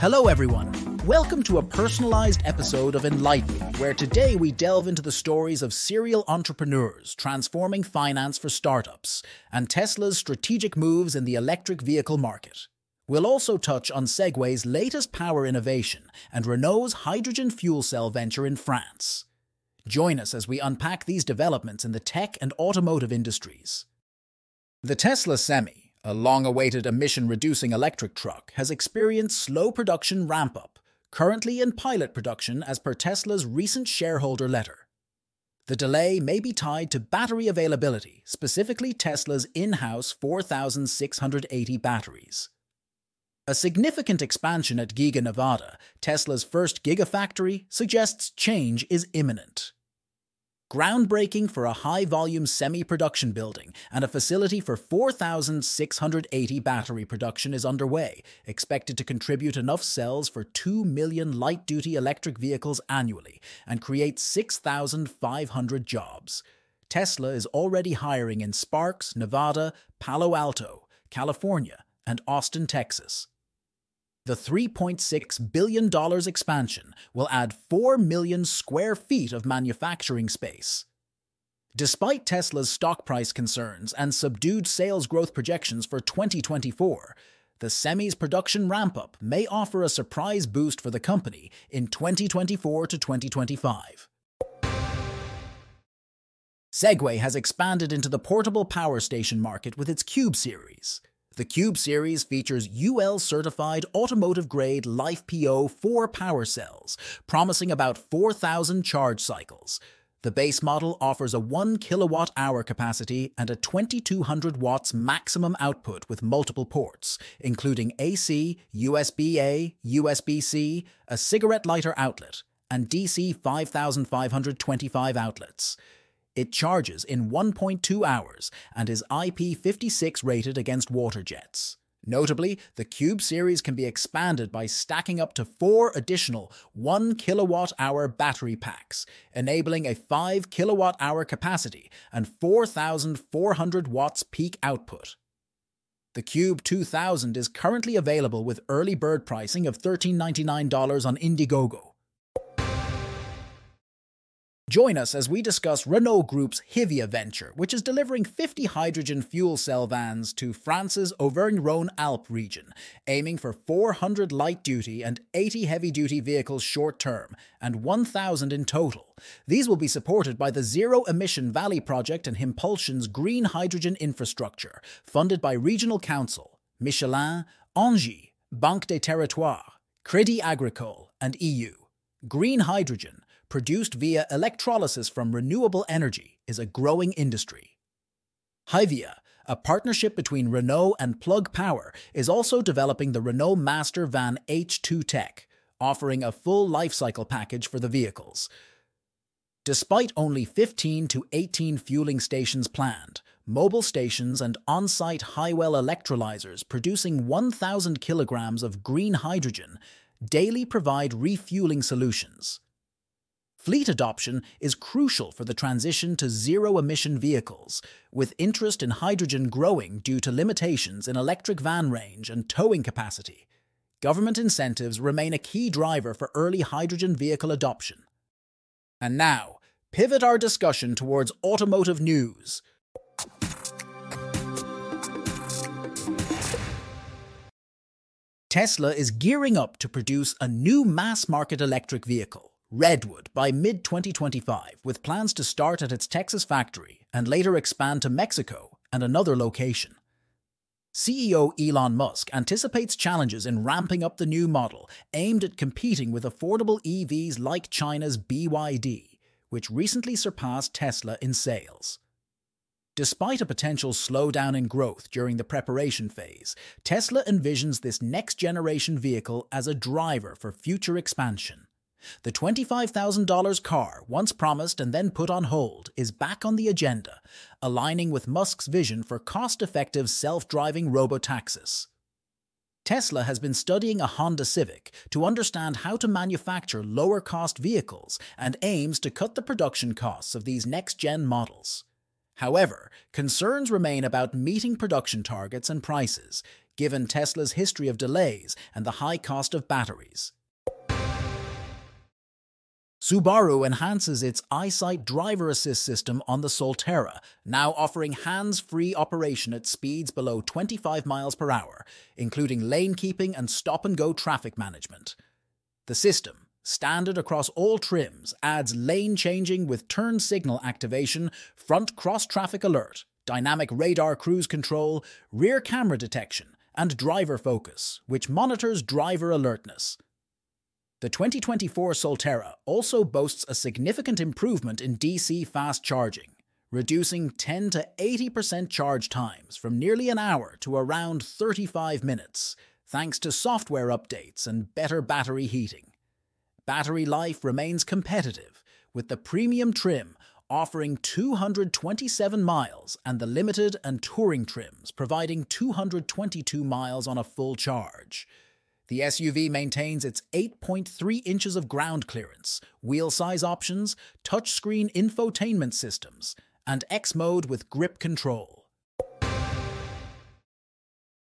Hello, everyone. Welcome to a personalized episode of Enlighten, where today we delve into the stories of serial entrepreneurs transforming finance for startups and Tesla's strategic moves in the electric vehicle market. We'll also touch on Segway's latest power innovation and Renault's hydrogen fuel cell venture in France. Join us as we unpack these developments in the tech and automotive industries. The Tesla Semi, a long awaited emission reducing electric truck has experienced slow production ramp up, currently in pilot production as per Tesla's recent shareholder letter. The delay may be tied to battery availability, specifically Tesla's in house 4680 batteries. A significant expansion at Giga Nevada, Tesla's first Gigafactory, suggests change is imminent. Groundbreaking for a high volume semi production building and a facility for 4,680 battery production is underway, expected to contribute enough cells for 2 million light duty electric vehicles annually and create 6,500 jobs. Tesla is already hiring in Sparks, Nevada, Palo Alto, California, and Austin, Texas. The $3.6 billion expansion will add 4 million square feet of manufacturing space. Despite Tesla's stock price concerns and subdued sales growth projections for 2024, the Semi's production ramp up may offer a surprise boost for the company in 2024 to 2025. Segway has expanded into the portable power station market with its Cube series. The Cube series features UL certified automotive grade LiFePO 4 power cells, promising about 4,000 charge cycles. The base model offers a 1 kilowatt hour capacity and a 2200 watts maximum output with multiple ports, including AC, USB A, USB C, a cigarette lighter outlet, and DC 5525 outlets. It charges in 1.2 hours and is IP56 rated against water jets. Notably, the Cube series can be expanded by stacking up to four additional 1 kilowatt hour battery packs, enabling a 5 kilowatt hour capacity and 4,400 watts peak output. The Cube 2000 is currently available with early bird pricing of $13.99 on Indiegogo. Join us as we discuss Renault Group's Hyvia venture, which is delivering 50 hydrogen fuel cell vans to France's Auvergne-Rhône-Alpes region, aiming for 400 light-duty and 80 heavy-duty vehicles short-term, and 1,000 in total. These will be supported by the Zero Emission Valley Project and Hympulsion's green hydrogen infrastructure, funded by Regional Council, Michelin, Engie, Banque des Territoires, Crédit Agricole, and EU. Green hydrogen, produced via electrolysis from renewable energy, is a growing industry. Hyvia, a partnership between Renault and Plug Power, is also developing the Renault Master Van H2 Tech, offering a full lifecycle package for the vehicles. Despite only 15 to 18 fueling stations planned, mobile stations and on-site Highwell electrolyzers producing 1,000 kilograms of green hydrogen daily provide refueling solutions. Fleet adoption is crucial for the transition to zero emission vehicles, with interest in hydrogen growing due to limitations in electric van range and towing capacity. Government incentives remain a key driver for early hydrogen vehicle adoption. And now, pivot our discussion towards automotive news. Tesla is gearing up to produce a new mass market electric vehicle. Redwood by mid 2025, with plans to start at its Texas factory and later expand to Mexico and another location. CEO Elon Musk anticipates challenges in ramping up the new model aimed at competing with affordable EVs like China's BYD, which recently surpassed Tesla in sales. Despite a potential slowdown in growth during the preparation phase, Tesla envisions this next generation vehicle as a driver for future expansion. The $25,000 car, once promised and then put on hold, is back on the agenda, aligning with Musk's vision for cost effective self driving robotaxis. Tesla has been studying a Honda Civic to understand how to manufacture lower cost vehicles and aims to cut the production costs of these next gen models. However, concerns remain about meeting production targets and prices, given Tesla's history of delays and the high cost of batteries. Subaru enhances its EyeSight driver assist system on the Solterra, now offering hands-free operation at speeds below 25 miles per hour, including lane keeping and stop-and-go traffic management. The system, standard across all trims, adds lane changing with turn signal activation, front cross-traffic alert, dynamic radar cruise control, rear camera detection, and driver focus, which monitors driver alertness. The 2024 Solterra also boasts a significant improvement in DC fast charging, reducing 10 to 80% charge times from nearly an hour to around 35 minutes, thanks to software updates and better battery heating. Battery life remains competitive, with the premium trim offering 227 miles and the limited and touring trims providing 222 miles on a full charge. The SUV maintains its 8.3 inches of ground clearance, wheel size options, touchscreen infotainment systems, and X mode with grip control.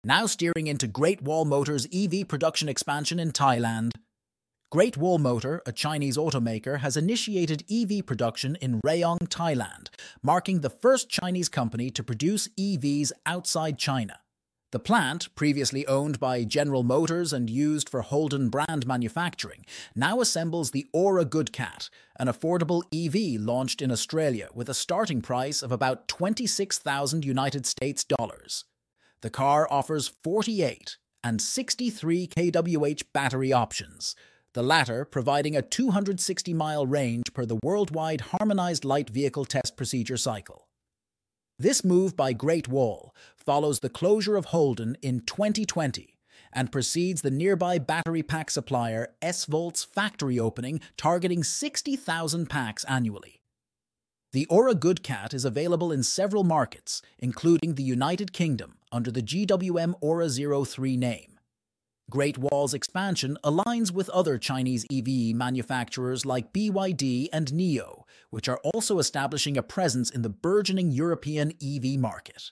Now steering into Great Wall Motors EV production expansion in Thailand. Great Wall Motor, a Chinese automaker, has initiated EV production in Rayong, Thailand, marking the first Chinese company to produce EVs outside China. The plant, previously owned by General Motors and used for Holden brand manufacturing, now assembles the Ora Goodcat, an affordable EV launched in Australia with a starting price of about 26,000 United States dollars. The car offers 48 and 63 kWh battery options, the latter providing a 260 mile range per the worldwide Harmonized Light Vehicle Test Procedure cycle. This move by Great Wall follows the closure of Holden in 2020 and precedes the nearby battery pack supplier S-Volt's factory opening targeting 60,000 packs annually. The Ora Good Cat is available in several markets, including the United Kingdom under the GWM Ora 03 name. Great Wall's expansion aligns with other Chinese EV manufacturers like BYD and NIO, which are also establishing a presence in the burgeoning European EV market.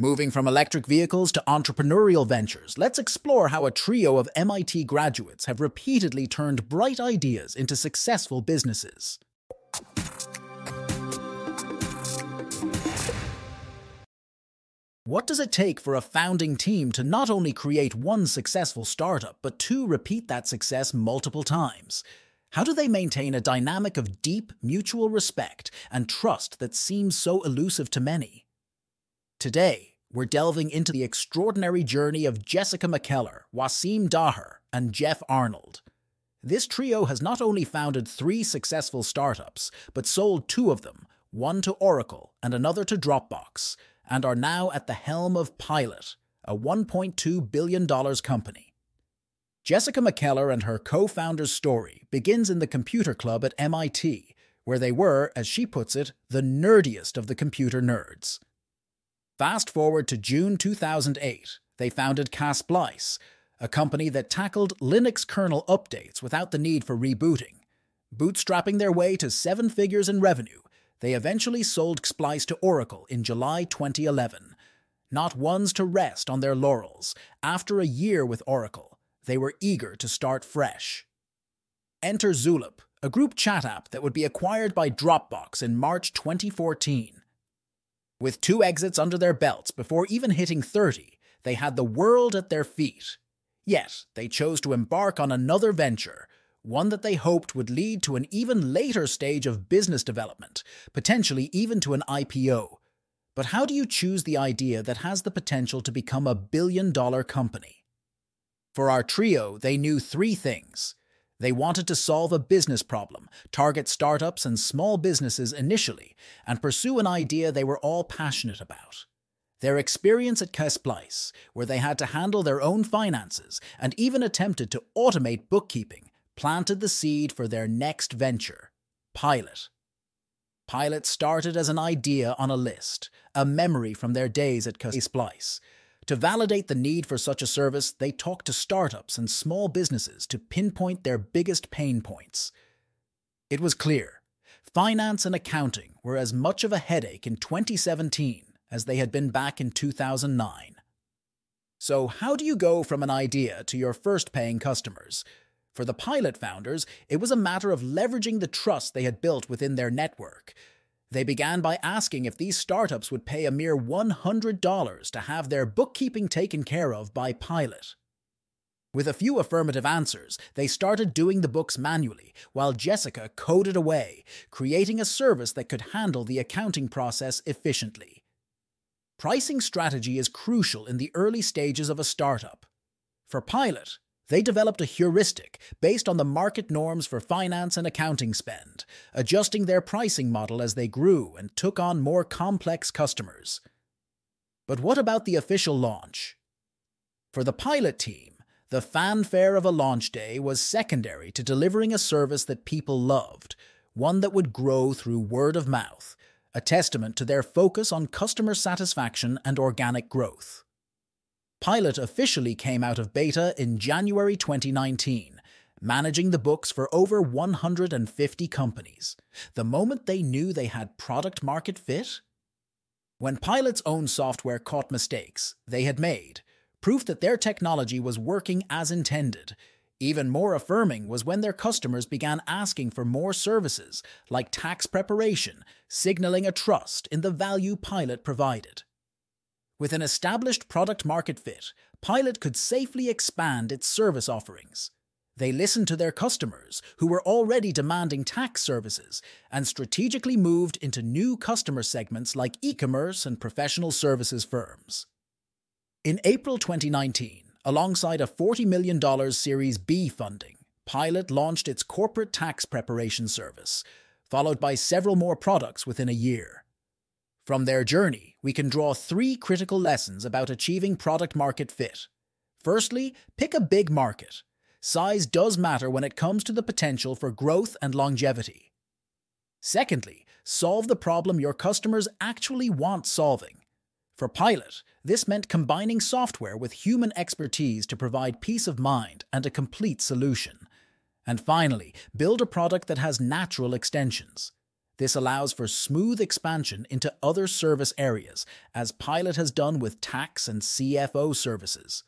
Moving from electric vehicles to entrepreneurial ventures, let's explore how a trio of MIT graduates have repeatedly turned bright ideas into successful businesses. What does it take for a founding team to not only create one successful startup, but to repeat that success multiple times? How do they maintain a dynamic of deep mutual respect and trust that seems so elusive to many? Today, we're delving into the extraordinary journey of Jessica McKellar, Wasim Daher, and Jeff Arnold. This trio has not only founded three successful startups, but sold two of them, one to Oracle and another to Dropbox, and are now at the helm of Pilot, a $1.2 billion company. Jessica McKellar and her co-founder's story begins in the computer club at MIT, where they were, as she puts it, the nerdiest of the computer nerds. Fast forward to June 2008, they founded Ksplice, a company that tackled Linux kernel updates without the need for rebooting, bootstrapping their way to seven figures in revenue they eventually sold Splice to Oracle in July 2011. Not ones to rest on their laurels, after a year with Oracle, they were eager to start fresh. Enter Zulip, a group chat app that would be acquired by Dropbox in March 2014. With two exits under their belts before even hitting 30, they had the world at their feet. Yet, they chose to embark on another venture, one that they hoped would lead to an even later stage of business development, potentially even to an IPO. But how do you choose the idea that has the potential to become a billion dollar company? For our trio, they knew three things. They wanted to solve a business problem, target startups and small businesses initially, and pursue an idea they were all passionate about. Their experience at Ksplice, where they had to handle their own finances and even attempted to automate bookkeeping, planted the seed for their next venture, Pilot. Pilot started as an idea on a list, a memory from their days at Splice. To validate the need for such a service, they talked to startups and small businesses to pinpoint their biggest pain points. It was clear finance and accounting were as much of a headache in 2017 as they had been back in 2009. So, how do you go from an idea to your first paying customers? For the pilot founders, it was a matter of leveraging the trust they had built within their network. They began by asking if these startups would pay a mere $100 to have their bookkeeping taken care of by Pilot. With a few affirmative answers, they started doing the books manually, while Jessica coded away, creating a service that could handle the accounting process efficiently. Pricing strategy is crucial in the early stages of a startup. For Pilot, they developed a heuristic based on the market norms for finance and accounting spend, adjusting their pricing model as they grew and took on more complex customers. But what about the official launch? For the pilot team, the fanfare of a launch day was secondary to delivering a service that people loved, one that would grow through word of mouth, a testament to their focus on customer satisfaction and organic growth. Pilot officially came out of beta in January 2019, managing the books for over 150 companies, the moment they knew they had product market fit. When Pilot's own software caught mistakes they had made, proof that their technology was working as intended. Even more affirming was when their customers began asking for more services, like tax preparation, signaling a trust in the value Pilot provided. With an established product market fit, Pilot could safely expand its service offerings. They listened to their customers, who were already demanding tax services, and strategically moved into new customer segments like e commerce and professional services firms. In April 2019, alongside a $40 million Series B funding, Pilot launched its corporate tax preparation service, followed by several more products within a year. From their journey, we can draw three critical lessons about achieving product market fit. Firstly, pick a big market. Size does matter when it comes to the potential for growth and longevity. Secondly, solve the problem your customers actually want solving. For Pilot, this meant combining software with human expertise to provide peace of mind and a complete solution. And finally, build a product that has natural extensions. This allows for smooth expansion into other service areas, as Pilot has done with tax and CFO services.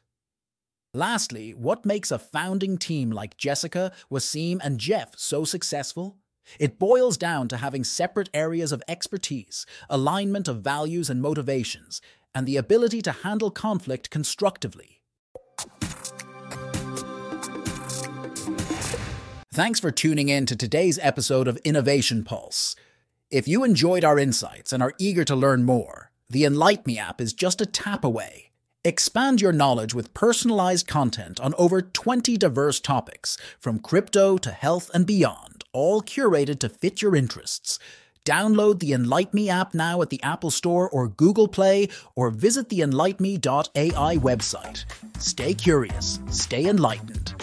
Lastly, what makes a founding team like Jessica, Wasim, and Jeff so successful? It boils down to having separate areas of expertise, alignment of values and motivations, and the ability to handle conflict constructively. Thanks for tuning in to today's episode of Innovation Pulse. If you enjoyed our insights and are eager to learn more, the Enlight Me app is just a tap away. Expand your knowledge with personalized content on over 20 diverse topics, from crypto to health and beyond, all curated to fit your interests. Download the Enlight Me app now at the Apple Store or Google Play, or visit the enlightme.ai website. Stay curious, stay enlightened.